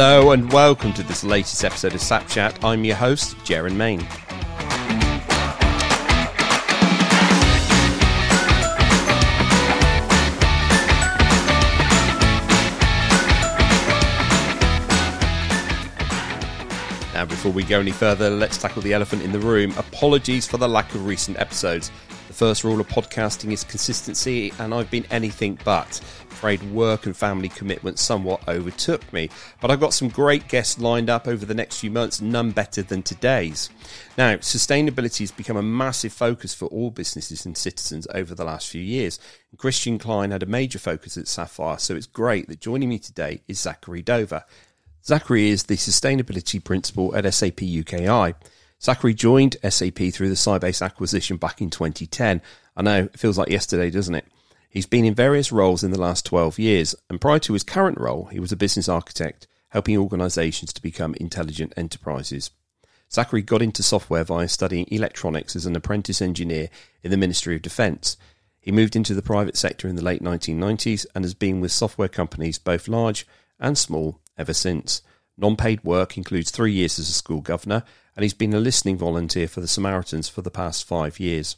Hello and welcome to this latest episode of Sap Chat. I'm your host, Jaron Main. Now, before we go any further, let's tackle the elephant in the room. Apologies for the lack of recent episodes. The first rule of podcasting is consistency, and I've been anything but. Afraid work and family commitments somewhat overtook me, but I've got some great guests lined up over the next few months, none better than today's. Now, sustainability has become a massive focus for all businesses and citizens over the last few years. Christian Klein had a major focus at Sapphire, so it's great that joining me today is Zachary Dover. Zachary is the sustainability principal at SAP UKI. Zachary joined SAP through the Sybase acquisition back in 2010. I know, it feels like yesterday, doesn't it? He's been in various roles in the last 12 years, and prior to his current role, he was a business architect, helping organisations to become intelligent enterprises. Zachary got into software via studying electronics as an apprentice engineer in the Ministry of Defence. He moved into the private sector in the late 1990s and has been with software companies, both large and small, ever since. Non paid work includes three years as a school governor, and he's been a listening volunteer for the Samaritans for the past five years.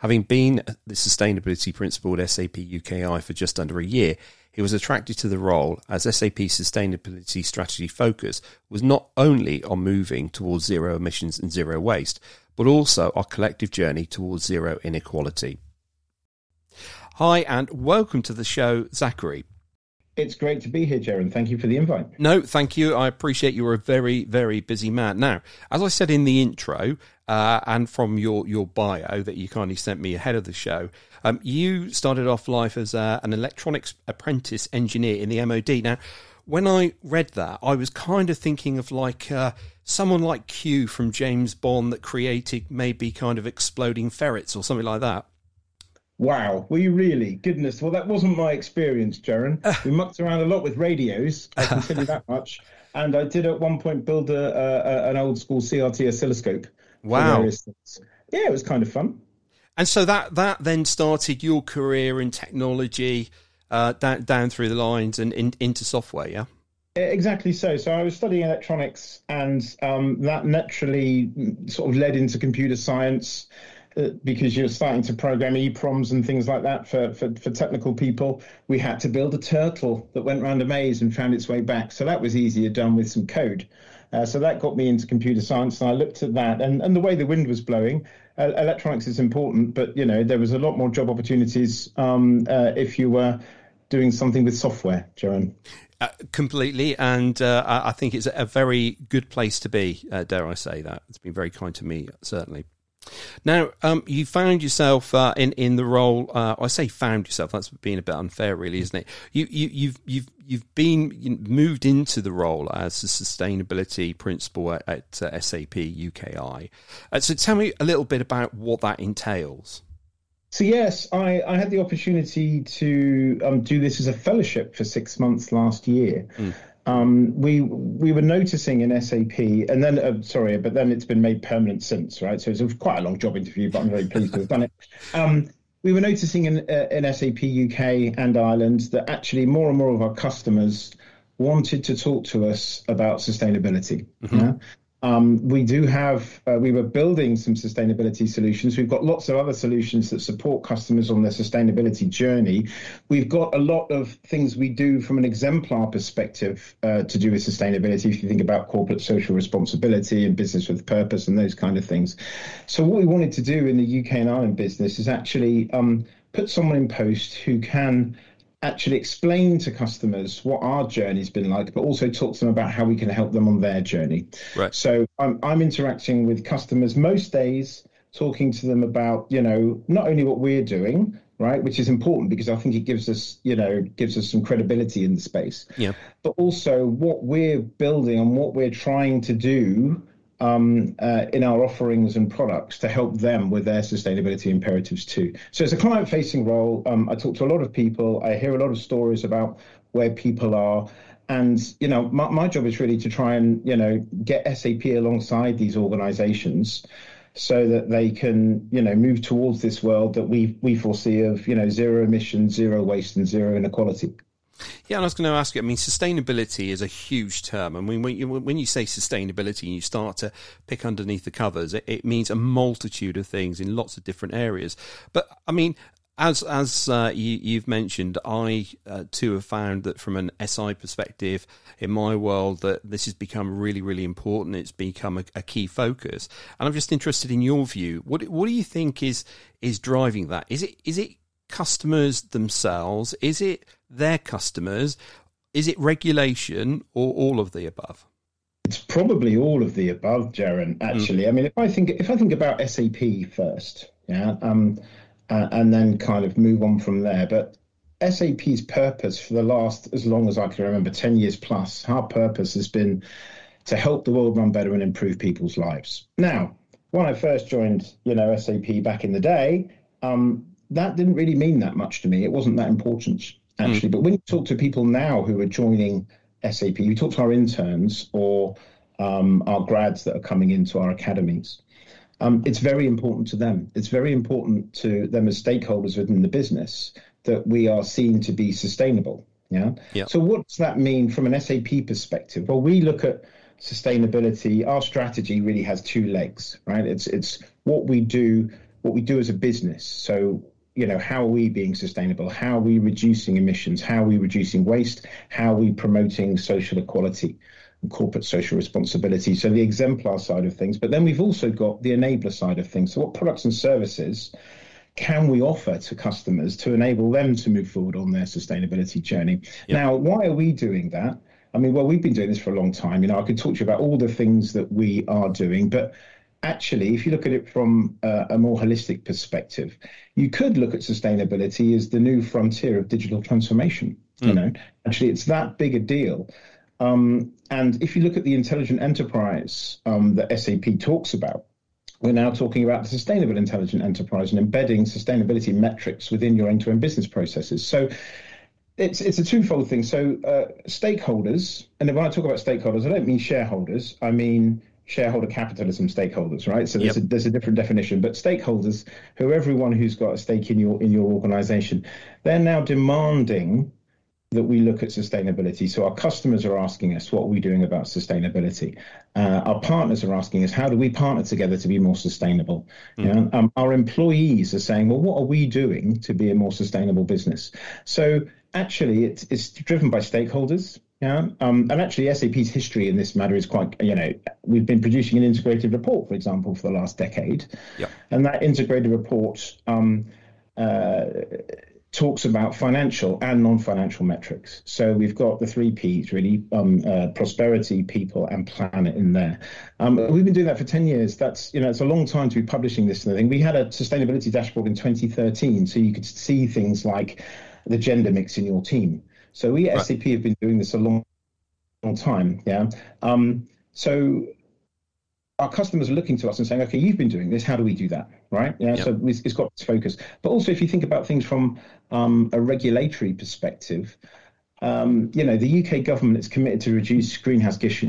Having been the sustainability principal at SAP UKI for just under a year, he was attracted to the role as SAP's sustainability strategy focus was not only on moving towards zero emissions and zero waste, but also our collective journey towards zero inequality. Hi, and welcome to the show, Zachary. It's great to be here, Jaron. Thank you for the invite. No, thank you. I appreciate you're a very, very busy man. Now, as I said in the intro, uh, and from your, your bio that you kindly sent me ahead of the show, um, you started off life as uh, an electronics apprentice engineer in the MOD. Now, when I read that, I was kind of thinking of like uh, someone like Q from James Bond that created maybe kind of exploding ferrets or something like that. Wow, were you really? Goodness, well, that wasn't my experience, Jaron. we mucked around a lot with radios, I can tell you that much. And I did at one point build a, a, an old school CRT oscilloscope. Wow. Yeah, it was kind of fun. And so that that then started your career in technology uh, down down through the lines and in, into software, yeah. Exactly so. So I was studying electronics, and um, that naturally sort of led into computer science. Uh, because you're starting to program EPROMs and things like that for, for, for, technical people, we had to build a turtle that went around a maze and found its way back. So that was easier done with some code. Uh, so that got me into computer science, and I looked at that and, and the way the wind was blowing. Uh, electronics is important, but you know there was a lot more job opportunities um, uh, if you were doing something with software, Jaron. Uh, completely, and uh, I think it's a very good place to be. Uh, dare I say that? It's been very kind to me, certainly. Now, um, you found yourself uh, in in the role. Uh, I say found yourself. That's being a bit unfair, really, isn't it? You you you've you've you've been moved into the role as a sustainability principal at, at uh, SAP UKI. Uh, so, tell me a little bit about what that entails. So yes, I, I had the opportunity to um, do this as a fellowship for six months last year. Mm um, we we were noticing in SAP, and then uh, sorry, but then it's been made permanent since, right? So it's quite a long job interview, but I'm very pleased to have done it. Um, we were noticing in uh, in SAP UK and Ireland that actually more and more of our customers wanted to talk to us about sustainability. Mm-hmm. Yeah? Um, we do have, uh, we were building some sustainability solutions. We've got lots of other solutions that support customers on their sustainability journey. We've got a lot of things we do from an exemplar perspective uh, to do with sustainability. If you think about corporate social responsibility and business with purpose and those kind of things. So, what we wanted to do in the UK and Ireland business is actually um, put someone in post who can actually explain to customers what our journey's been like, but also talk to them about how we can help them on their journey. Right. So I'm, I'm interacting with customers most days, talking to them about, you know, not only what we're doing, right, which is important because I think it gives us, you know, gives us some credibility in the space. Yeah. But also what we're building and what we're trying to do um, uh, in our offerings and products to help them with their sustainability imperatives too. So it's a client facing role. Um, I talk to a lot of people. I hear a lot of stories about where people are. And, you know, my, my job is really to try and, you know, get SAP alongside these organizations so that they can, you know, move towards this world that we we foresee of, you know, zero emissions, zero waste, and zero inequality. Yeah, and I was going to ask you. I mean, sustainability is a huge term. I mean, when you, when you say sustainability and you start to pick underneath the covers, it, it means a multitude of things in lots of different areas. But I mean, as as uh, you, have mentioned, I uh, too have found that from an SI perspective, in my world, that this has become really, really important. It's become a, a, key focus, and I'm just interested in your view. What what do you think is is driving that? Is it is it customers themselves? Is it their customers? Is it regulation, or all of the above? It's probably all of the above, Jaron. Actually, mm. I mean, if I think if I think about SAP first, yeah. Um, uh, and then kind of move on from there. But SAP's purpose for the last, as long as I can remember, 10 years plus, our purpose has been to help the world run better and improve people's lives. Now, when I first joined, you know, SAP back in the day, um, that didn't really mean that much to me. It wasn't that important, actually. Mm. But when you talk to people now who are joining SAP, you talk to our interns or um, our grads that are coming into our academies, um, it's very important to them. It's very important to them as stakeholders within the business that we are seen to be sustainable. Yeah. yeah. So what does that mean from an SAP perspective? Well, we look at sustainability. Our strategy really has two legs, right? It's it's what we do, what we do as a business. So you know, how are we being sustainable? How are we reducing emissions? How are we reducing waste? How are we promoting social equality? and corporate social responsibility. So the exemplar side of things. But then we've also got the enabler side of things. So what products and services can we offer to customers to enable them to move forward on their sustainability journey? Yep. Now, why are we doing that? I mean, well, we've been doing this for a long time. You know, I could talk to you about all the things that we are doing, but actually, if you look at it from a, a more holistic perspective, you could look at sustainability as the new frontier of digital transformation. Mm. You hmm. know, actually, it's that big a deal um, and if you look at the intelligent enterprise um, that SAP talks about, we're now talking about the sustainable intelligent enterprise and embedding sustainability metrics within your end-to-end business processes. So it's it's a twofold thing. So uh, stakeholders, and when I talk about stakeholders, I don't mean shareholders. I mean shareholder capitalism stakeholders, right? So there's, yep. a, there's a different definition, but stakeholders, who everyone who's got a stake in your in your organization, they're now demanding that we look at sustainability. So our customers are asking us, what are we doing about sustainability? Uh, our partners are asking us, how do we partner together to be more sustainable? Mm. You know, um, our employees are saying, well, what are we doing to be a more sustainable business? So actually, it's, it's driven by stakeholders. Yeah, um, and actually, SAP's history in this matter is quite. You know, we've been producing an integrated report, for example, for the last decade, yeah. and that integrated report um, uh, talks about financial and non-financial metrics. So we've got the three P's really: um, uh, prosperity, people, and planet in there. Um, we've been doing that for ten years. That's you know it's a long time to be publishing this thing. We had a sustainability dashboard in 2013, so you could see things like the gender mix in your team. So we at right. SAP have been doing this a long, long time. Yeah. Um, so our customers are looking to us and saying, okay, you've been doing this. How do we do that? Right. Yeah. Yep. So it's, it's got this focus. But also, if you think about things from um, a regulatory perspective, um, you know, the UK government is committed to reduce greenhouse gas,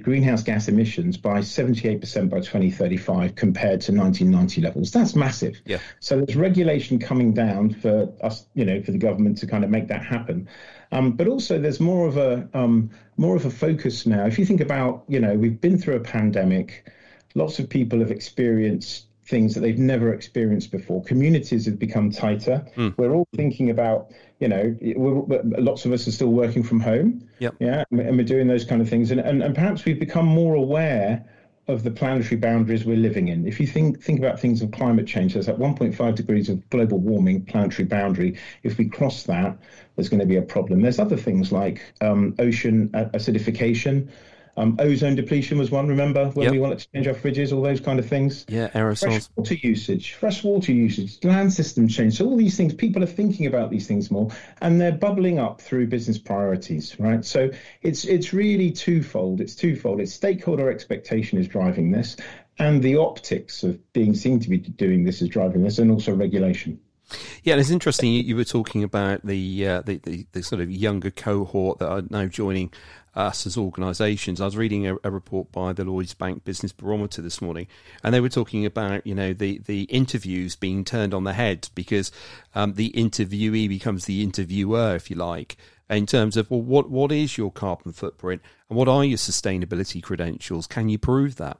greenhouse gas emissions by 78% by 2035 compared to 1990 levels. That's massive. Yeah. So there's regulation coming down for us, you know, for the government to kind of make that happen. Um, but also, there's more of a um, more of a focus now. If you think about, you know, we've been through a pandemic. Lots of people have experienced things that they've never experienced before. Communities have become tighter. Mm. We're all thinking about, you know, lots of us are still working from home. Yep. Yeah, and we're doing those kind of things, and, and and perhaps we've become more aware of the planetary boundaries we're living in. If you think think about things of climate change, there's that 1.5 degrees of global warming planetary boundary. If we cross that, there's going to be a problem. There's other things like um, ocean acidification. Um, ozone depletion was one. Remember when yep. we wanted to change our fridges, all those kind of things. Yeah, aerosols. Fresh water usage, fresh water usage, land system change. So all these things, people are thinking about these things more, and they're bubbling up through business priorities, right? So it's it's really twofold. It's twofold. It's stakeholder expectation is driving this, and the optics of being seen to be doing this is driving this, and also regulation. Yeah, and it's interesting. You, you were talking about the, uh, the, the the sort of younger cohort that are now joining us as organisations. I was reading a, a, report by the Lloyds Bank Business Barometer this morning, and they were talking about you know the the interviews being turned on the head because um, the interviewee becomes the interviewer, if you like. in terms of well, what what is your carbon footprint and what are your sustainability credentials? Can you prove that?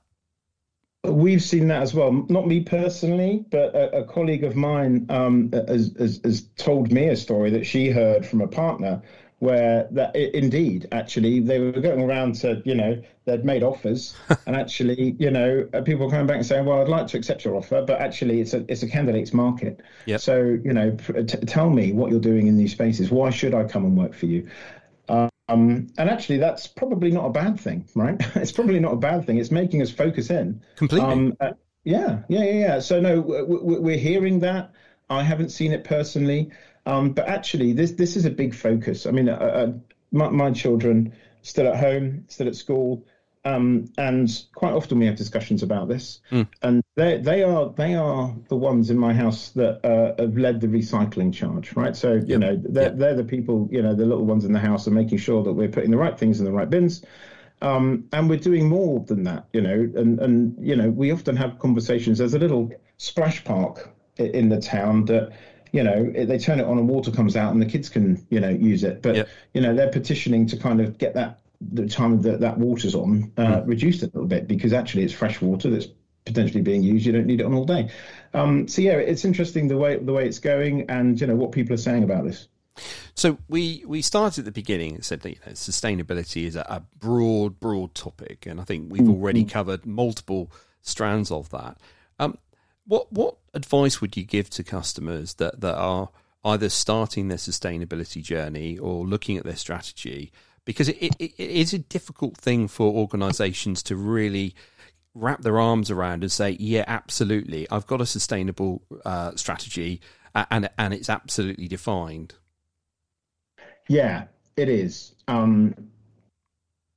We've seen that as well. Not me personally, but a, a colleague of mine um, has, has, has, told me a story that she heard from a partner where that indeed, actually, they were going around to, you know, they'd made offers, and actually, you know, uh, people were coming back and saying, "Well, I'd like to accept your offer, but actually, it's a it's a candidate's market. Yep. So, you know, t- tell me what you're doing in these spaces. Why should I come and work for you? Um, and actually, that's probably not a bad thing, right? it's probably not a bad thing. It's making us focus in completely. Um, uh, yeah, yeah, yeah, yeah. So no, we're hearing that. I haven't seen it personally, um, but actually, this this is a big focus. I mean, uh, uh, my, my children still at home, still at school. Um, and quite often we have discussions about this, mm. and they they are they are the ones in my house that uh, have led the recycling charge, right? So yep. you know they're yep. they're the people, you know, the little ones in the house are making sure that we're putting the right things in the right bins, um, and we're doing more than that, you know, and and you know we often have conversations. There's a little splash park in the town that you know they turn it on and water comes out and the kids can you know use it but yep. you know they're petitioning to kind of get that the time that that water's on uh, mm. reduced a little bit because actually it's fresh water that's potentially being used. You don't need it on all day. Um, so yeah, it's interesting the way the way it's going, and you know what people are saying about this. So we we started at the beginning and said that you know, sustainability is a, a, broad broad topic, and I think we've mm. already mm. covered multiple strands of that. Um, what what advice would you give to customers that that are either starting their sustainability journey or looking at their strategy because it, it, it is a difficult thing for organizations to really wrap their arms around and say, yeah, absolutely, I've got a sustainable uh, strategy and and it's absolutely defined. Yeah, it is. Um,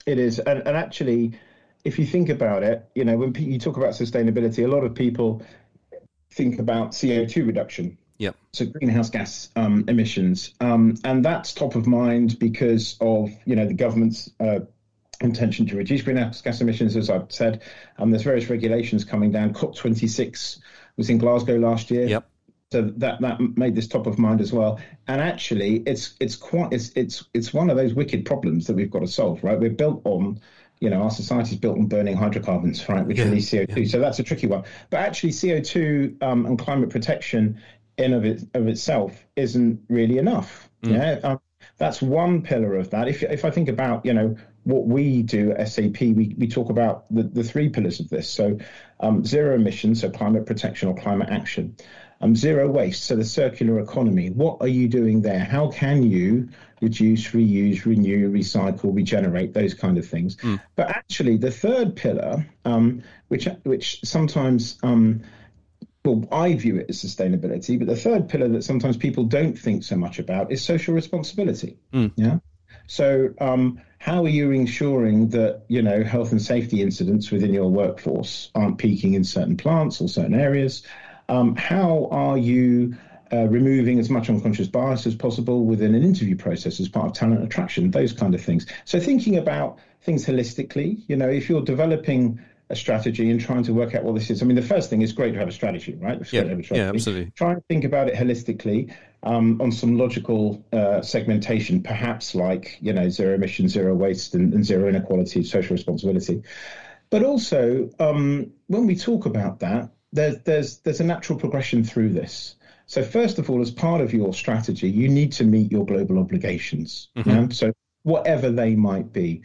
it is, and, and actually, if you think about it, you know, when you talk about sustainability, a lot of people think about CO two reduction Yep. So greenhouse gas um, emissions, um, and that's top of mind because of you know the government's uh, intention to reduce greenhouse gas emissions. As I've said, and there's various regulations coming down. COP26 was in Glasgow last year. Yep. So that that made this top of mind as well. And actually, it's it's quite it's it's it's one of those wicked problems that we've got to solve. Right, we're built on you know, our society is built on burning hydrocarbons, right, which yeah, release CO2. Yeah. So that's a tricky one. But actually, CO2 um, and climate protection in of it of itself isn't really enough. Mm. Yeah, um, that's one pillar of that. If if I think about you know what we do at SAP, we, we talk about the, the three pillars of this. So um, zero emissions, so climate protection or climate action. Um, zero waste, so the circular economy. What are you doing there? How can you reduce, reuse, renew, recycle, regenerate, those kind of things? Mm. But actually, the third pillar, um, which which sometimes um, well, I view it as sustainability, but the third pillar that sometimes people don't think so much about is social responsibility. Mm. Yeah. So, um, how are you ensuring that you know health and safety incidents within your workforce aren't peaking in certain plants or certain areas? Um, how are you uh, removing as much unconscious bias as possible within an interview process as part of talent attraction? Those kind of things. So, thinking about things holistically, you know, if you're developing a strategy and trying to work out what this is. I mean, the first thing is great to have a strategy, right? Yeah, strategy. yeah, absolutely. Try and think about it holistically um, on some logical uh, segmentation, perhaps like you know zero emission, zero waste, and, and zero inequality, social responsibility. But also, um, when we talk about that, there's there's there's a natural progression through this. So first of all, as part of your strategy, you need to meet your global obligations. Mm-hmm. So whatever they might be.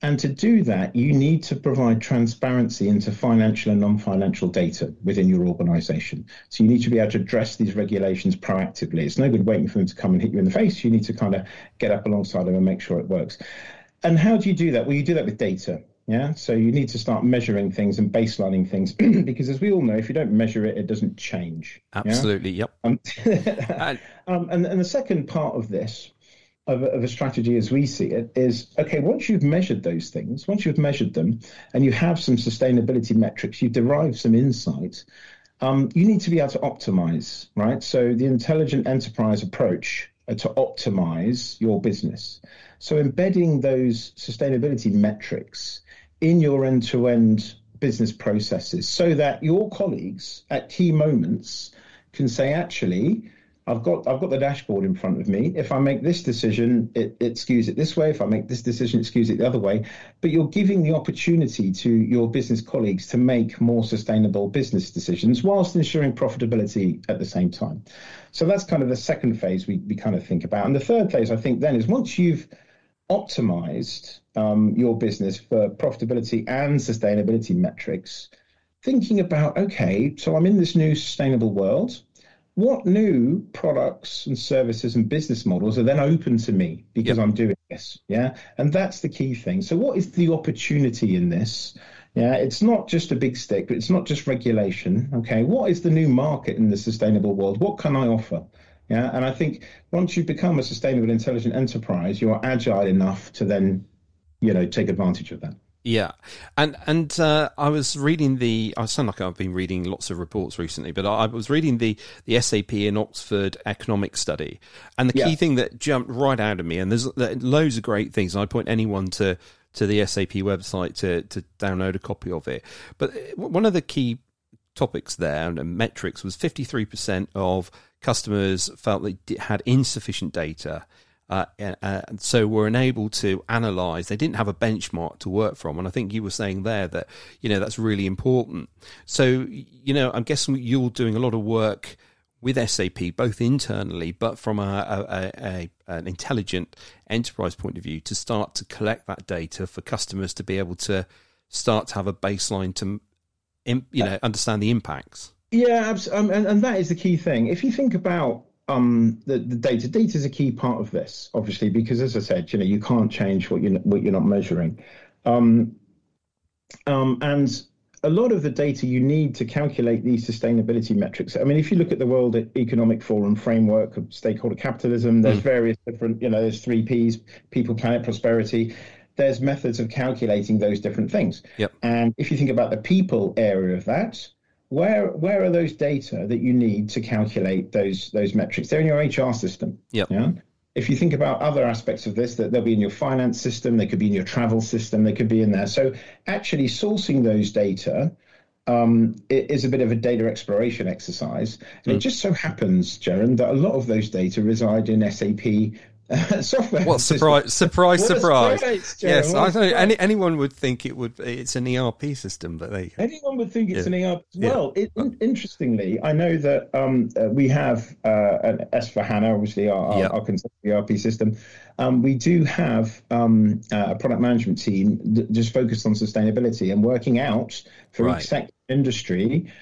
And to do that, you need to provide transparency into financial and non financial data within your organization. So you need to be able to address these regulations proactively. It's no good waiting for them to come and hit you in the face. You need to kind of get up alongside them and make sure it works. And how do you do that? Well, you do that with data. Yeah. So you need to start measuring things and baselining things because, as we all know, if you don't measure it, it doesn't change. Absolutely. Yeah? Yep. Um, um, and, and the second part of this of a, of a, strategy as we see it is okay once you've measured those things once you've measured them and you have some sustainability metrics you derive some insight um, you need to be able to optimize right so the intelligent enterprise approach uh, to optimize your business so embedding those sustainability metrics in your end-to-end business processes so that your colleagues at key moments can say actually I've got I've got the dashboard in front of me. If I make this decision, it, it skews it this way. If I make this decision, it skews it the other way. But you're giving the opportunity to your business colleagues to make more sustainable business decisions whilst ensuring profitability at the same time. So that's kind of the second phase we, we kind of think about. And the third phase, I think, then is once you've optimized um, your business for profitability and sustainability metrics, thinking about okay, so I'm in this new sustainable world what new products and services and business models are then open to me because yep. I'm doing this? Yeah. And that's the key thing. So, what is the opportunity in this? Yeah, it's not just a big stick, but it's not just regulation. Okay, what is the new market in the sustainable world? What can I offer? Yeah, and I think once you become a sustainable, intelligent enterprise, you're agile enough to then, you know, take advantage of that. Yeah, and and uh, I was reading the. I sound like I've been reading lots of reports recently, but I, was reading the the SAP in Oxford economic study, and the key yeah. thing that jumped right out of me, and there's loads of great things. I point anyone to to the SAP website to to download a copy of it. But uh, one of the key topics there and metrics was 53% of customers felt they had insufficient data uh, uh, so we're unable to analyze. They didn't have a benchmark to work from, and I think you were saying there that you know that's really important. So you know, I'm guessing you're doing a lot of work with SAP, both internally, but from a, a, a, an intelligent enterprise point of view, to start to collect that data for customers to be able to start to have a baseline to, you know, understand the impacts. Yeah, um, and, and that is the key thing. If you think about um, the, the data. Data is a key part of this, obviously, because as I said, you know, you can't change what you what you're not measuring, um, um, and a lot of the data you need to calculate these sustainability metrics. I mean, if you look at the World Economic Forum framework of stakeholder capitalism, there's mm. various different, you know, there's three P's: people, planet, prosperity. There's methods of calculating those different things. Yep. And if you think about the people area of that, where where are those data that you need to calculate those those metrics? They're in your HR system. Yep. Yeah. If you think about other aspects of this, that they'll be in your finance system, they could be in your travel system, they could be in there. So actually sourcing those data um, is a bit of a data exploration exercise. And mm. it just so happens, Jaron, that a lot of those data reside in SAP software. What surprise! Surprise! What surprise! surprise yes, I don't. Any, anyone would think it would. It's an ERP system, but they. Anyone would think it's yeah. an ERP. Well, yeah. it, interestingly, I know that um, uh, we have uh, an S/4HANA, obviously our, yeah. our, our ERP system. Um, we do have um, uh, a product management team that just focused on sustainability and working out for right. each sector industry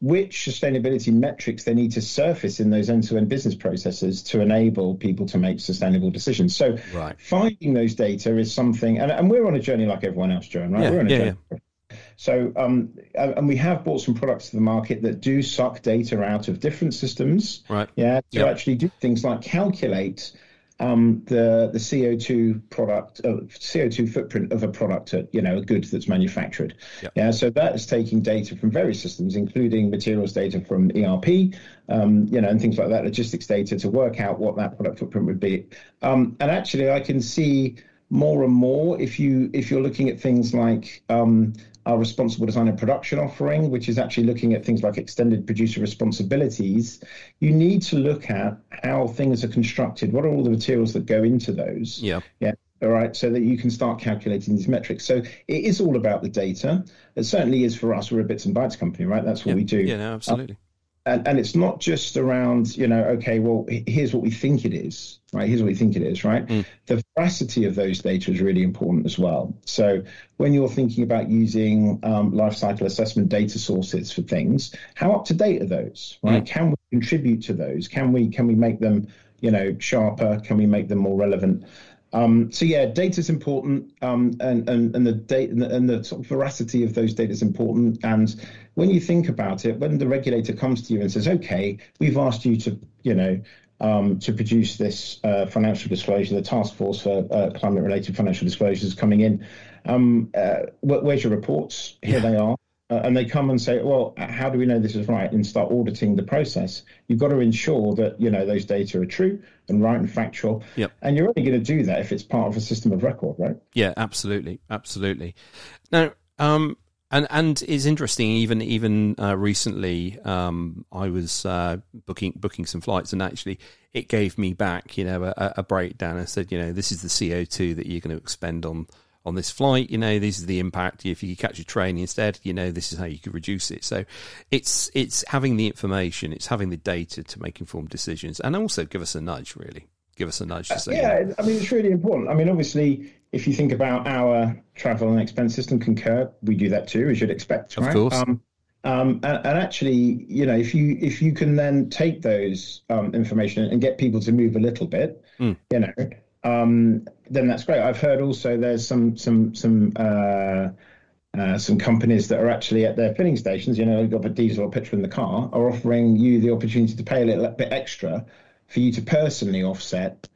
which sustainability metrics they need to surface in those end-to-end business processes to enable people to make sustainable decisions. So right. finding those data is something, and, and, we're on a journey like everyone else, Jaron, right? Yeah, we're on a yeah, journey. Yeah. So, um, and we have brought some products to the market that do suck data out of different systems. Right. Yeah. To yep. actually do things like calculate um, the the CO2 product uh, CO2 footprint of a product, at, you know, a good that's manufactured. Yep. Yeah, so that is taking data from various systems, including materials data from ERP, um, you know, and things like that, logistics data to work out what that product footprint would be. Um, and actually, I can see more and more if you if you're looking at things like um, our responsible design and production offering, which is actually looking at things like extended producer responsibilities, you need to look at how things are constructed. What are all the materials that go into those? Yeah. Yeah. All right, so that you can start calculating these metrics. So it is all about the data. It certainly is for us. We're a bits and bytes company, right? That's what yeah. we do. Yeah, no, absolutely. Um, and, and it's not just around you know okay well here's what we think it is right? Here's what we think it is right? Mm. the veracity of those data is really important as well. So when you're thinking about using um, life cycle assessment data sources for things how up to date are those right? Mm. can we contribute to those? Can we can we make them you know sharper? Can we make them more relevant um, so yeah, data is important, um, and, and and the data and the, and the sort of veracity of those data is important. And when you think about it, when the regulator comes to you and says, "Okay, we've asked you to, you know, um, to produce this uh, financial disclosure," the task force for uh, climate-related financial disclosures coming in. Um, uh, where's your reports? Here yeah. they are uh, and they come and say, well, how do we know this is right? And start auditing the process. You've got to ensure that you know those data are true and right and factual. Yep. And you're only going to do that if it's part of a system of record, right? Yeah, absolutely, absolutely. Now, um, And and it's interesting. Even even uh, recently, um, I was uh, booking booking some flights, and actually, it gave me back, you know, a, a breakdown. I said, you know, this is the CO two that you're going to expend on on this flight. You know, this is the impact. If you catch a train instead, you know, this is how you could reduce it. So, it's it's having the information, it's having the data to make informed decisions, and also give us a nudge. Really, give us a nudge to say, yeah. I mean, it's really important. I mean, obviously if you think about our travel and expense system, Concur, we do that too, as you'd expect. Of right? course. Um, um, and, and, actually, you know, if you if you can then take those um, information and get people to move a little bit, mm. you know, um, then that's great. I've heard also there's some some some uh, uh, some companies that are actually at their filling stations, you know, you've got a diesel or petrol in the car, are offering you the opportunity to pay a little bit extra for you to personally offset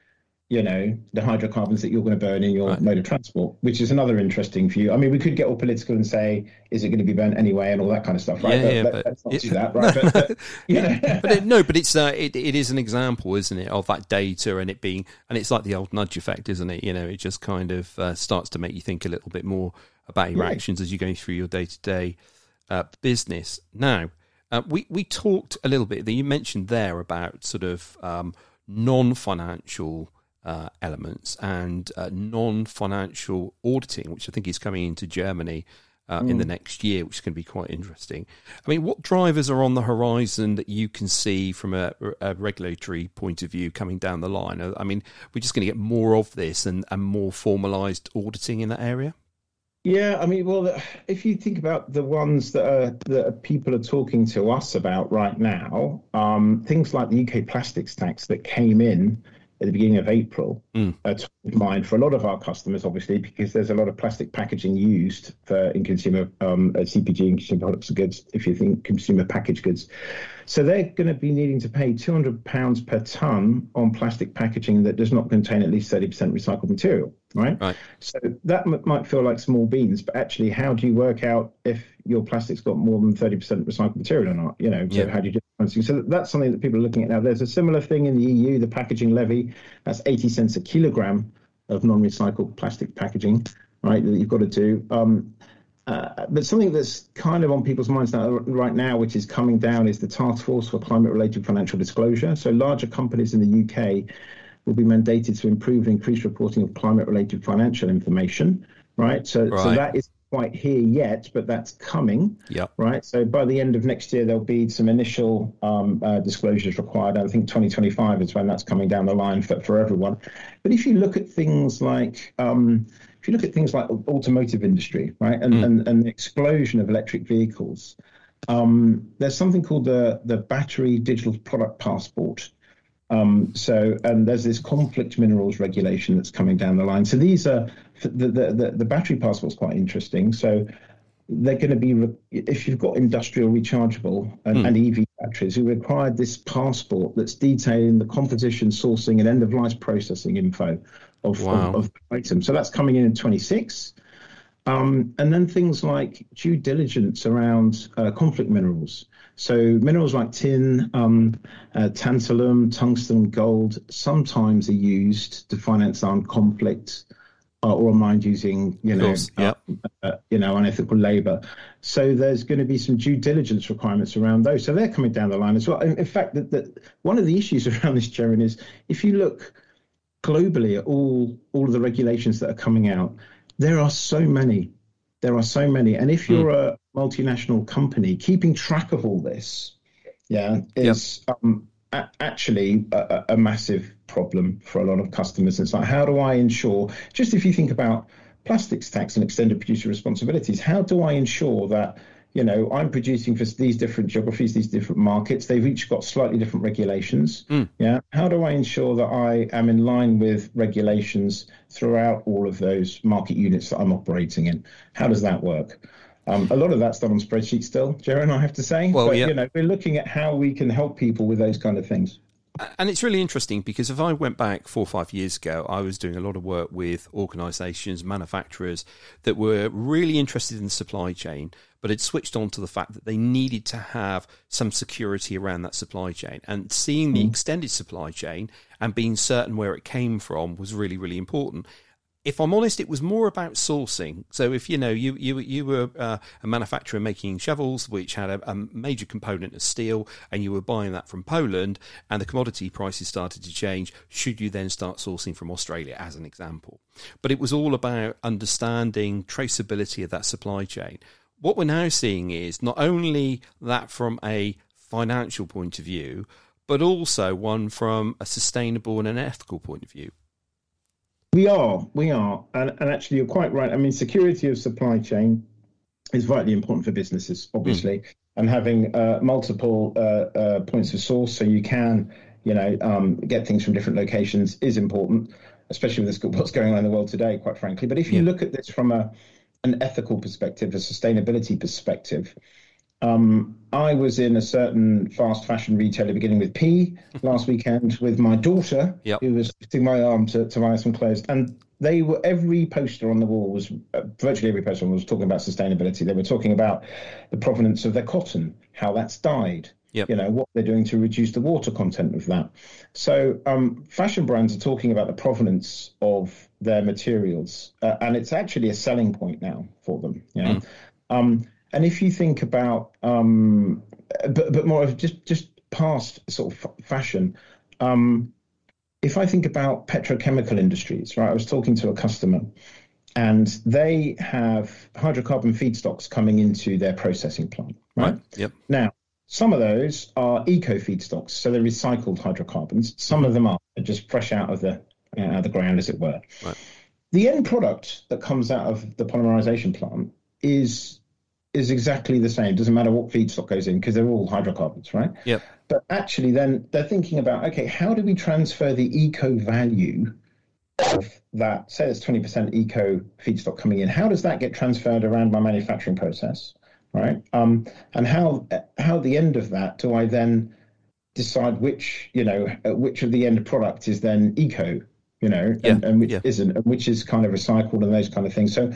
you know, the hydrocarbons that you're going to burn in your right. mode of transport, which is another interesting view. I mean, we could get all political and say, is it going to be burnt anyway, and all that kind of stuff, right? Yeah, but, yeah, let, us not do that, right? but, but, you but it, no, but it's uh, it, it is an example, isn't it, of that data and it being, and it's like the old nudge effect, isn't it? You know, it just kind of uh, starts to make you think a little bit more about your actions as you're going through your day to day business. Now, uh, we we talked a little bit. That you mentioned there about sort of um, non financial uh, elements and uh, non-financial auditing, which I think is coming into Germany uh, mm. in the mm. next year, which is going to be quite interesting. I mean, what drivers are on the horizon that you can see from a, a regulatory point of view coming down the line? I mean, we're just going to get more of this and, and more formalised auditing in that area. Yeah, I mean, well, if you think about the ones that are that people are talking to us about right now, um, things like the UK plastics tax that came in at the beginning of April mm. uh, top of mind for a lot of our customers, obviously, because there's a lot of plastic packaging used for in consumer um, uh, CPG and consumer products and goods. If you think consumer packaged goods, so they're going to be needing to pay 200 pounds per ton on plastic packaging that does not contain at least 30% recycled material. Right. Right. So that m- might feel like small beans, but actually, how do you work out if your plastic's got more than 30% recycled material or not? You know, so yeah. how do you do so that's something that people are looking at now. There's a similar thing in the EU, the packaging levy. That's 80 cents a kilogram of non-recycled plastic packaging, right? That you've got to do. Um, uh, but something that's kind of on people's minds now, right now, which is coming down, is the task force for climate-related financial disclosure. So larger companies in the UK will be mandated to improve and increase reporting of climate-related financial information. Right. So, right. so that is quite here yet, but that's coming. Yeah. Right. So by the end of next year, there'll be some initial um, uh, disclosures required. I think 2025 is when that's coming down the line for, for everyone. But if you look at things like um, if you look at things like automotive industry, right, and, mm. and, and the explosion of electric vehicles, um, there's something called the the battery digital product passport. Um, so, and there's this conflict minerals regulation that's coming down the line. So these are the the, the, the battery passport's quite interesting. So they're going to be if you've got industrial rechargeable and, mm. and EV batteries, you require this passport that's detailing the composition, sourcing, and end of life processing info of, wow. of, of items. So that's coming in in 26. Um, and then things like due diligence around uh, conflict minerals. So minerals like tin, um, uh, tantalum, tungsten, gold sometimes are used to finance armed conflict uh, or mined using, you know, yep. uh, you know, unethical labour. So there's going to be some due diligence requirements around those. So they're coming down the line as well. In, in fact, that, that one of the issues around this, Jeremy, is if you look globally at all all of the regulations that are coming out, there are so many. There are so many, and if you're mm. Multinational company, keeping track of all this, yeah, is yep. um, a- actually a, a, massive problem for a lot of customers. It's like, how do I ensure? Just if you think about plastics tax and extended producer responsibilities, how do I ensure that? You know, I'm producing for these different geographies, these different markets. They've each got slightly different regulations. Mm. Yeah. How do I ensure that I am in line with regulations throughout all of those market units that I'm operating in? How does that work? Um, a lot of that's done on spreadsheets still, Jaron, I have to say. Well, but, yeah. you know, we're looking at how we can help people with those kind of things. And it's really interesting because if I went back four or five years ago, I was doing a lot of work with organisations, manufacturers that were really interested in the supply chain, but had switched on to the fact that they needed to have some security around that supply chain. And seeing the mm. extended supply chain and being certain where it came from was really, really important if I'm honest, it was more about sourcing. So if you know you you you were uh, a manufacturer making shovels, which had a, a, major component of steel, and you were buying that from Poland, and the commodity prices started to change, should you then start sourcing from Australia, as an example? But it was all about understanding traceability of that supply chain. What we're now seeing is not only that from a financial point of view, but also one from a sustainable and an ethical point of view. We are, we are, and, and actually, you're quite right. I mean, security of supply chain is vitally important for businesses, obviously, mm. and having uh, multiple uh, uh, points of source so you can, you know, um, get things from different locations is important, especially with what's going on in the world today, quite frankly. But if you yeah. look at this from a an ethical perspective, a sustainability perspective, um, I was in a certain fast fashion retailer beginning with P last weekend with my daughter, yep. who was twisting my arm to, to buy some clothes. And they were every poster on the wall was uh, virtually every poster was talking about sustainability. They were talking about the provenance of their cotton, how that's dyed, yep. you know, what they're doing to reduce the water content of that. So um, fashion brands are talking about the provenance of their materials, uh, and it's actually a selling point now for them. You know? Mm. Um, and if you think about, um, but but more of just just past sort of fashion, um, if I think about petrochemical industries, right? I was talking to a customer, and they have hydrocarbon feedstocks coming into their processing plant, right? right. Yep. Now, some of those are eco feedstocks, so they're recycled hydrocarbons. Some mm-hmm. of them are just fresh out of the out of the ground, as it were. Right. The end product that comes out of the polymerization plant is is exactly the same. Doesn't matter what feedstock goes in because they're all hydrocarbons, right? Yep. But actually, then they're thinking about okay, how do we transfer the eco value of that? Say it's twenty percent eco feedstock coming in. How does that get transferred around my manufacturing process, right? Um, and how how at the end of that do I then decide which you know which of the end product is then eco you know, yeah, and, and, which yeah. isn't, and which is kind of recycled and those kind of things. So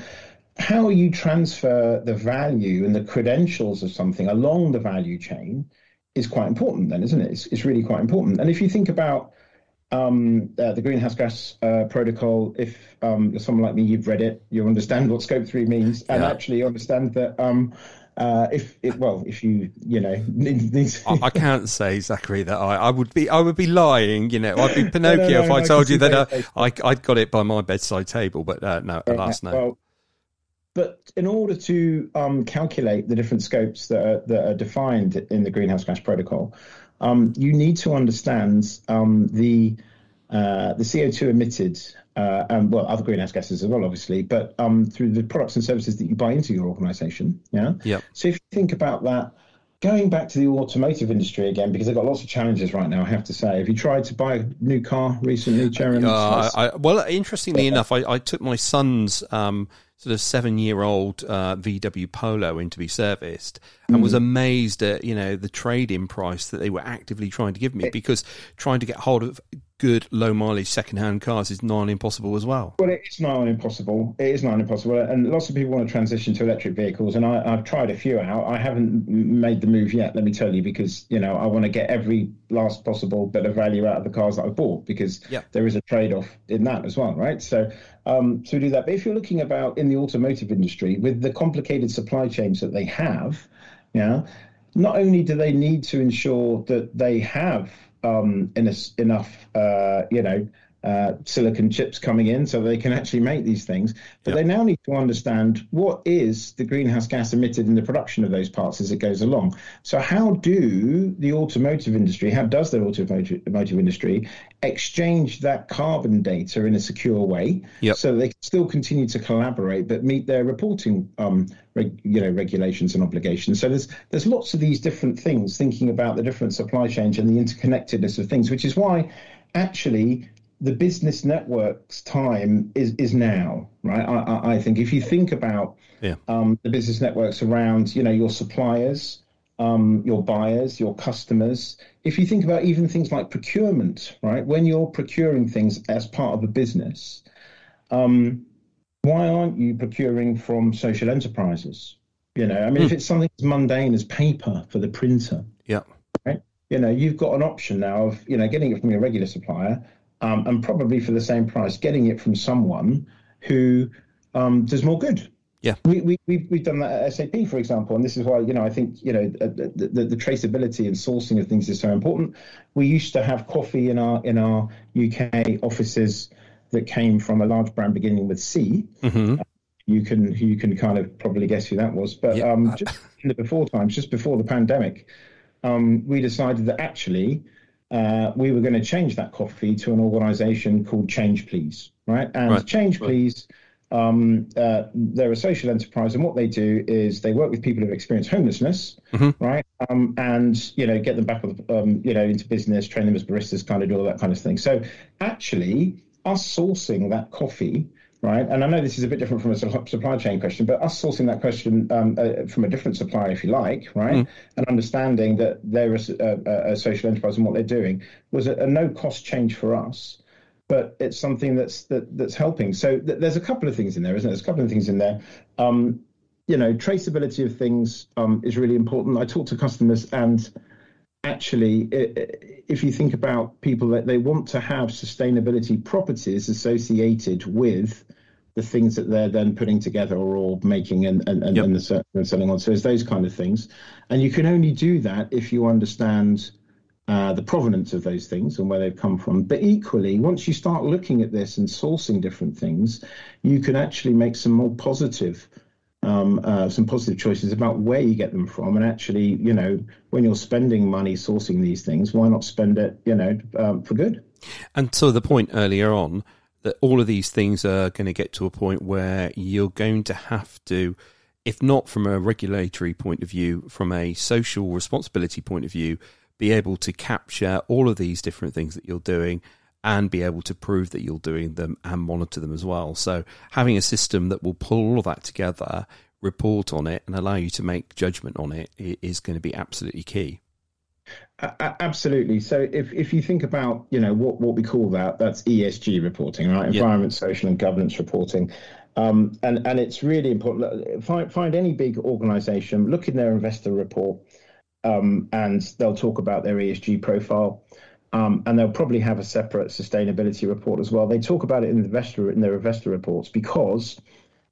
how you transfer the value and the credentials of something along the value chain is quite important then isn't it it's, it's really quite important and if you think about um, uh, the greenhouse gas uh, protocol if um, you're someone like me you've read it you understand what scope 3 means and yeah. actually understand that um, uh, if it, well, if you you know, I, I, can't say Zachary that I, I would be I would be lying. You know, I'd be Pinocchio no, no, no, if I told you that uh, I I got it by my bedside table. But uh, no, alas, no. Well, but in order to um, calculate the different scopes that are, that are defined in the greenhouse gas protocol, um, you need to understand um, the uh, the CO2 emitted, uh, and well, other greenhouse gases as well, obviously, but um, through the products and services that you buy into your organisation. Yeah. Yeah. So if you think about that, going back to the automotive industry again, because they've got lots of challenges right now, I have to say. Have you tried to buy a new car recently, Jaron? Uh, I, well, interestingly yeah. enough, I, I, took my son's um, sort of seven year old uh, VW Polo in to be serviced and mm. was amazed at you know the trade in price that they were actively trying to give me because trying to get hold of good low mileage second hand cars is non impossible as well. Well, it is non impossible. It is non impossible, and lots of people want to transition to electric vehicles, and I, have tried a few out. I haven't made the move yet. Let me tell you, because you know I want to get every last possible bit of value out of the cars that I've bought, because there is a trade off in that as well, right? So um, to do that. But if you're looking about in the automotive industry with the complicated supply chains that they have, yeah, not only do they need to ensure that they have um, enough, uh, you know, uh, silicon chips coming in so they can actually make these things. But yep. they now need to understand what is the greenhouse gas emitted in the production of those parts as it goes along. So how do the automotive industry, how does the automotive, industry exchange that carbon data in a secure way yep. so they can still continue to collaborate but meet their reporting um, reg, you know regulations and obligations so there's there's lots of these different things thinking about the different supply chains and the interconnectedness of things which is why actually the business network's time is is now, right? I, I think if you think about yeah. um, the business networks around, you know, your suppliers, um, your buyers, your customers. If you think about even things like procurement, right? When you're procuring things as part of a business, um, why aren't you procuring from social enterprises? You know, I mean, mm. if hmm. it's something as mundane as paper for the printer, yeah, right? You know, you've got an option now of you know getting it from your regular supplier um, and probably for the same price, getting it from someone who um, does more good. Yeah, we, we we've, we've done that at SAP, for example, and this is why you know I think you know the, the, the, traceability and sourcing of things is so important. We used to have coffee in our in our UK offices that came from a large brand beginning with C. Mm-hmm. You can you can kind of probably guess who that was, but yeah. um, just in the before times, just before the pandemic, um, we decided that actually uh, we were going to change that coffee to an organisation called Change Please, right? And right. Change Please um, uh, they're a social enterprise, and what they do is they work with people who've experienced homelessness, mm-hmm. right? Um, and you know, get them back, um, you know, into business, train them as baristas, kind of do all that kind of thing. So actually, us sourcing that coffee, right? And I know this is a bit different from a supply chain question, but us sourcing that question um, uh, from a different supplier, if you like, right, mm. and understanding that they're a, a, a, social enterprise and what they're doing was a, a no cost change for us but it's something that's that, that's helping. So th- there's a couple of things in there, isn't there? There's a couple of things in there. Um, you know, traceability of things um, is really important. I talk to customers, and actually, if you think about people that they want to have sustainability properties associated with the things that they're then putting together or all making and and, and, yep. and, the, and selling on. So it's those kind of things, and you can only do that if you understand uh, the provenance of those things and where they've come from. But equally, once you start looking at this and sourcing different things, you can actually make some more positive. Um, uh, some positive choices about where you get them from, and actually, you know, when you're spending money sourcing these things, why not spend it, you know, um, for good? And to the point earlier on that all of these things are going to get to a point where you're going to have to, if not from a regulatory point of view, from a social responsibility point of view, be able to capture all of these different things that you're doing and be able to prove that you're doing them and monitor them as well. So having a system that will pull all of that together, report on it, and allow you to make judgment on it is going to be absolutely key. Absolutely. So if, if you think about you know what, what we call that, that's ESG reporting, right? Environment, social, and governance reporting. Um, and and it's really important. Find find any big organisation, look in their investor report, um, and they'll talk about their ESG profile. Um, and they'll probably have a separate sustainability report as well. They talk about it in, the investor, in their investor reports because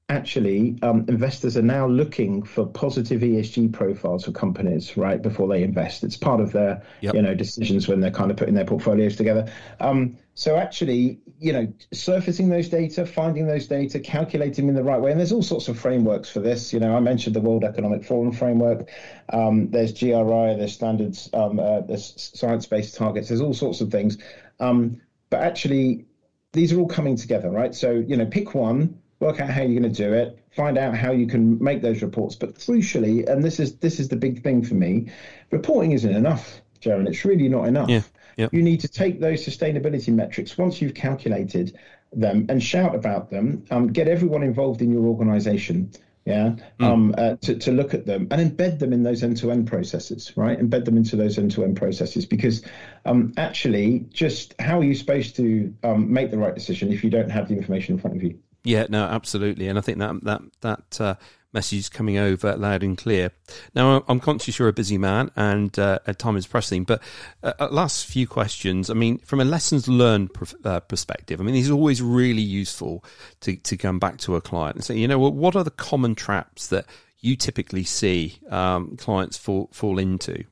actually um, investors are now looking for positive ESG profiles for companies right before they invest. It's part of their yep. you know decisions when they're kind of putting their portfolios together. Um, so actually, you know, surfacing those data, finding those data, calculating them in the right way, and there's all sorts of frameworks for this. You know, I mentioned the World Economic Forum framework. Um, there's GRI, there's standards, um, uh, there's science-based targets. There's all sorts of things. Um, but actually, these are all coming together, right? So you know, pick one work out how you're going to do it, find out how you can make those reports. But crucially, and this is this is the big thing for me, reporting isn't enough, Jaron. It's really not enough. Yeah, yeah. You need to take those sustainability metrics once you've calculated them and shout about them. Um, get everyone involved in your organisation. Yeah, mm. um, uh, to, to look at them and embed them in those end-to-end processes, right? Embed them into those end-to-end processes because um, actually, just how are you supposed to um, make the right decision if you don't have the information in front of you? Yeah, no, absolutely, and I think that that that uh, message is coming over loud and clear. Now, I'm conscious you're a busy man and uh, time is pressing, but uh, last few questions. I mean, from a lessons learned uh, perspective, I mean, these are always really useful to to come back to a client and say, you know, what are the common traps that you typically see um, clients fall fall into?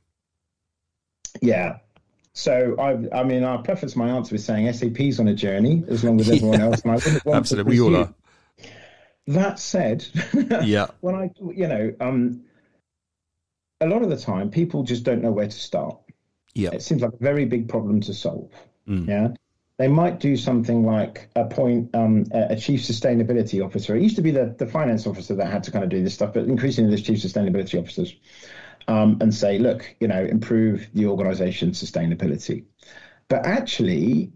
Yeah, so I, I mean, I'll preface my answer with saying SAP's on a journey as long as everyone yeah, else, and I wouldn't want absolutely, we all are. That said, yeah, when I, you know, um, a lot of the time people just don't know where to start. Yeah, it seems like a very big problem to solve. Mm. Yeah, they might do something like appoint um, a chief sustainability officer. It used to be the, the finance officer that had to kind of do this stuff, but increasingly there's chief sustainability officers um, and say, look, you know, improve the organization's sustainability. But actually,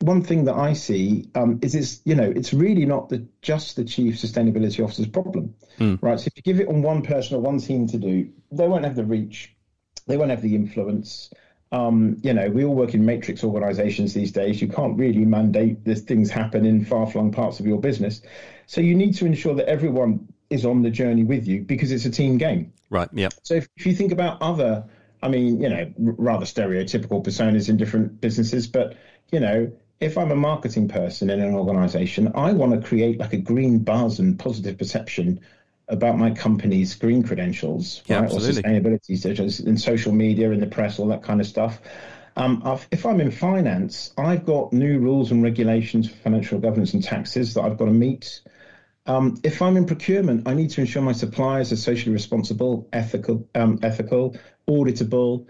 one thing that I see um, is it's you know it's really not the just the chief sustainability officer's problem, mm. right? So if you give it on one person or one team to do, they won't have the reach, they won't have the influence. Um, you know, we all work in matrix organizations these days. You can't really mandate that things happen in far flung parts of your business. So you need to ensure that everyone is on the journey with you because it's a team game. Right. Yeah. So if, if you think about other, I mean, you know, rather stereotypical personas in different businesses, but you know, if I'm a marketing person in an organization, I want to create like a green buzz and positive perception about my company's green credentials, yeah, right? Or sustainability, such as in social media, in the press, all that kind of stuff. Um, if I'm in finance, I've got new rules and regulations for financial governance and taxes that I've got to meet. Um, if I'm in procurement, I need to ensure my suppliers are socially responsible, ethical, um, ethical, auditable.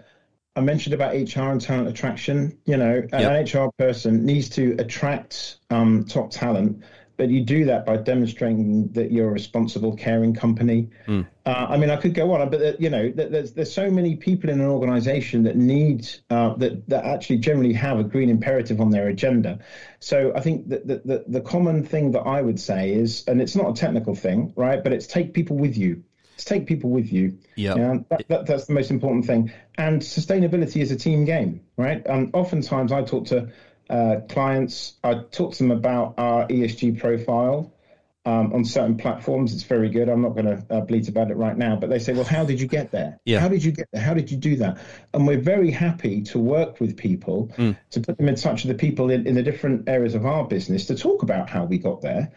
I mentioned about HR and talent attraction. You know, yep. an HR person needs to attract um, top talent but you do that by demonstrating that you're a responsible, caring company. Mm. Uh, I mean, I could go on, but uh, you know, there's there's so many people in an organisation that need uh, that that actually generally have a green imperative on their agenda. So I think that the, the the common thing that I would say is, and it's not a technical thing, right? But it's take people with you. It's take people with you. Yeah, that, that, that's the most important thing. And sustainability is a team game, right? And oftentimes I talk to uh, clients. I talk to them about our ESG profile um, on certain platforms. It's very good. I'm not going to uh, bleat about it right now, but they say, well, how did you get there? Yeah. How did you get there? How did you do that? And we're very happy to work with people mm. to put them in touch with the people in, in the different areas of our business to talk about how we got there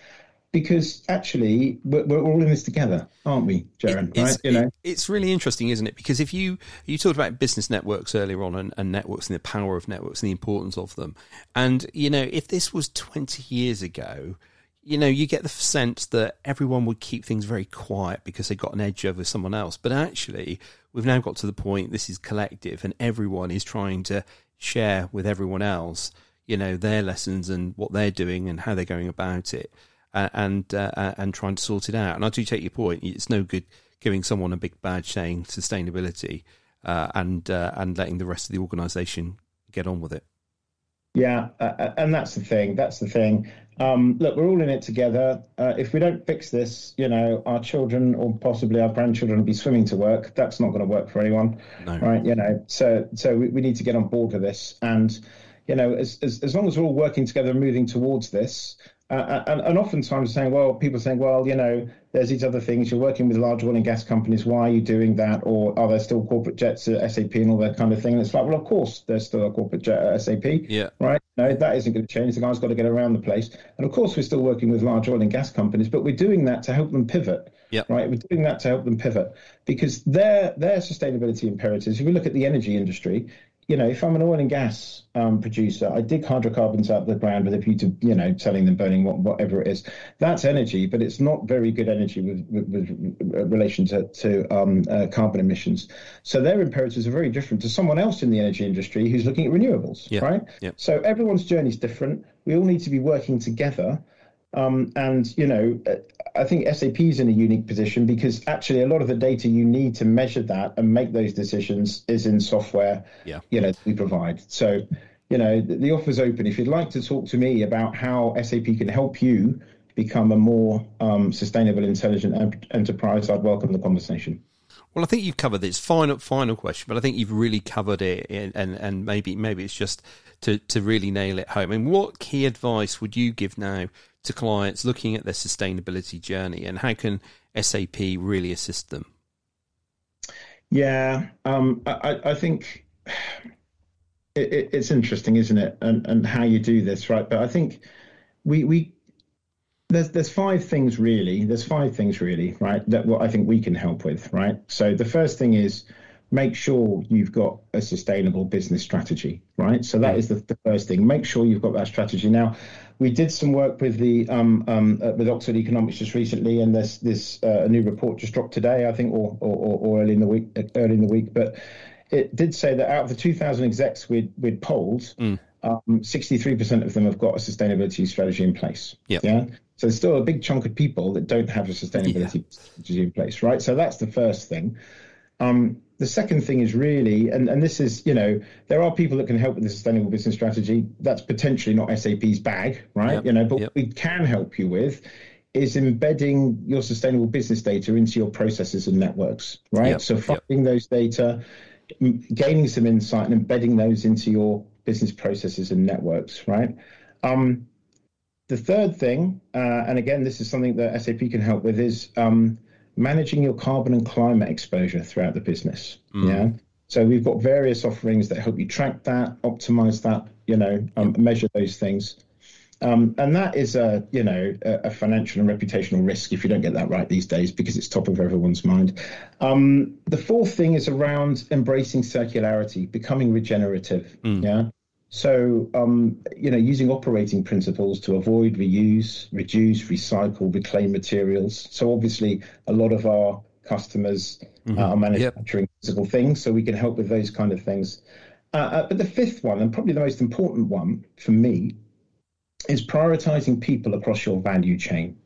because actually we're, we're, all in this together, aren't we, Jaron? It, right? You know, it, it's really interesting, isn't it? Because if you you talked about business networks earlier on, and, and, networks and the power of networks and the importance of them, and you know, if this was twenty years ago. You know, you get the sense that everyone would keep things very quiet because they got an edge over someone else. But actually, we've now got to the point this is collective and everyone is trying to share with everyone else, you know, their lessons and what they're doing and how they're going about it and uh, and trying to sort it out. And I do take your point. It's no good giving someone a big badge saying sustainability uh, and uh, and letting the rest of the organisation get on with it. Yeah, uh, uh, and that's the thing. That's the thing. Um, look, we're all in it together. Uh, if we don't fix this, you know, our children or possibly our grandchildren will be swimming to work. That's not going to work for anyone, no. right? You know, so so we, we need to get on board with this and you know, as, as, as long as we're all working together and moving towards this, uh, and, and oftentimes saying, well, people saying, well, you know, there's these other things. You're working with large oil and gas companies. Why are you doing that? Or are there still corporate jets at SAP and all that kind of thing? And it's like, well, of course, there's still a corporate jet at SAP. Yeah. Right. No, that isn't going to change. The guy's got to get around the place. And of course, we're still working with large oil and gas companies, but we're doing that to help them pivot. Yeah. Right. We're doing that to help them pivot because their their sustainability imperatives. If we look at the energy industry, you know, if I'm an oil and gas um, producer, I dig hydrocarbons out of the ground with a view to, you know, selling them, burning, what, whatever it is. That's energy, but it's not very good energy with, with, with relation to, to um, uh, carbon emissions. So their imperatives are very different to someone else in the energy industry who's looking at renewables, yeah. right? Yeah. So everyone's journey is different. We all need to be working together. Um, and you know, I think SAP is in a unique position because actually a lot of the data you need to measure that and make those decisions is in software. Yeah. You know, we provide. So, you know, the, the offer's open. If you'd like to talk to me about how SAP can help you become a more um, sustainable, intelligent enterprise, I'd welcome the conversation. Well, I think you've covered this final final question, but I think you've really covered it, and and, and maybe maybe it's just to to really nail it home. And what key advice would you give now to clients looking at their sustainability journey, and how can SAP really assist them? Yeah, um, I, I, think it, it, it's interesting, isn't it, and and how you do this, right? But I think we we there's there's five things really. There's five things really, right? That what I think we can help with, right? So the first thing is make sure you've got a sustainable business strategy, right? So that is the, the first thing. Make sure you've got that strategy. Now, we did some work with the um, um, uh, with Oxford Economics just recently, and there's this uh, a new report just dropped today, I think, or, or, or early in the week. Early in the week, but it did say that out of the 2,000 execs we'd, we'd polled, mm. um, 63% of them have got a sustainability strategy in place. Yep. Yeah. So there's still a big chunk of people that don't have a sustainability yeah. strategy in place, right? So that's the first thing. Um, the second thing is really, and, and this is, you know, there are people that can help with the sustainable business strategy. That's potentially not SAP's bag, right? Yep. You know, but yep. what we can help you with is embedding your sustainable business data into your processes and networks, right? Yep. So finding those data, gaining some insight and embedding those into your business processes and networks, right? Um, the third thing, uh, and again, this is something that SAP can help with, is um, managing your carbon and climate exposure throughout the business. Mm. Yeah. So we've got various offerings that help you track that, optimize that, you know, um, measure those things. Um, and that is a you know a, financial and reputational risk if you don't get that right these days because it's top of everyone's mind. Um, the fourth thing is around embracing circularity, becoming regenerative. Mm. Yeah. So um, you know using operating principles to avoid, reuse, reduce, recycle, reclaim materials. So obviously a lot of our customers mm-hmm. uh, are manufacturing yep. physical things, so we can help with those kind of things. Uh, uh, but the fifth one, and probably the most important one for me, is prioritizing people across your value chain.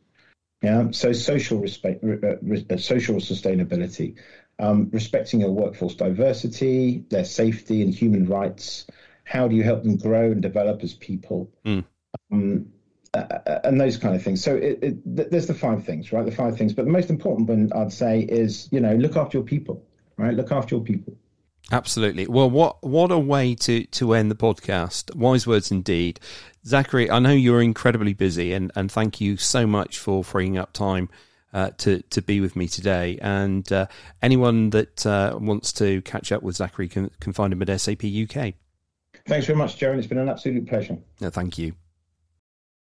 Yeah, so social respect, uh, uh, social sustainability, um, respecting your workforce diversity, their safety and human rights. How do you help them grow and develop as people? Mm. Um, uh, and those kind of things. So it, it, there's the five things, right? The five things. But the most important one I'd say is, you know, look after your people, right? Look after your people. Absolutely. Well, what what a way to to end the podcast. Wise words indeed. Zachary, I know you're incredibly busy, and, and thank you so much for freeing up time uh, to to be with me today. And uh, anyone that uh, wants to catch up with Zachary can can find him at SAP UK. Thanks very much, Joe. It's been an absolute pleasure. No, thank you.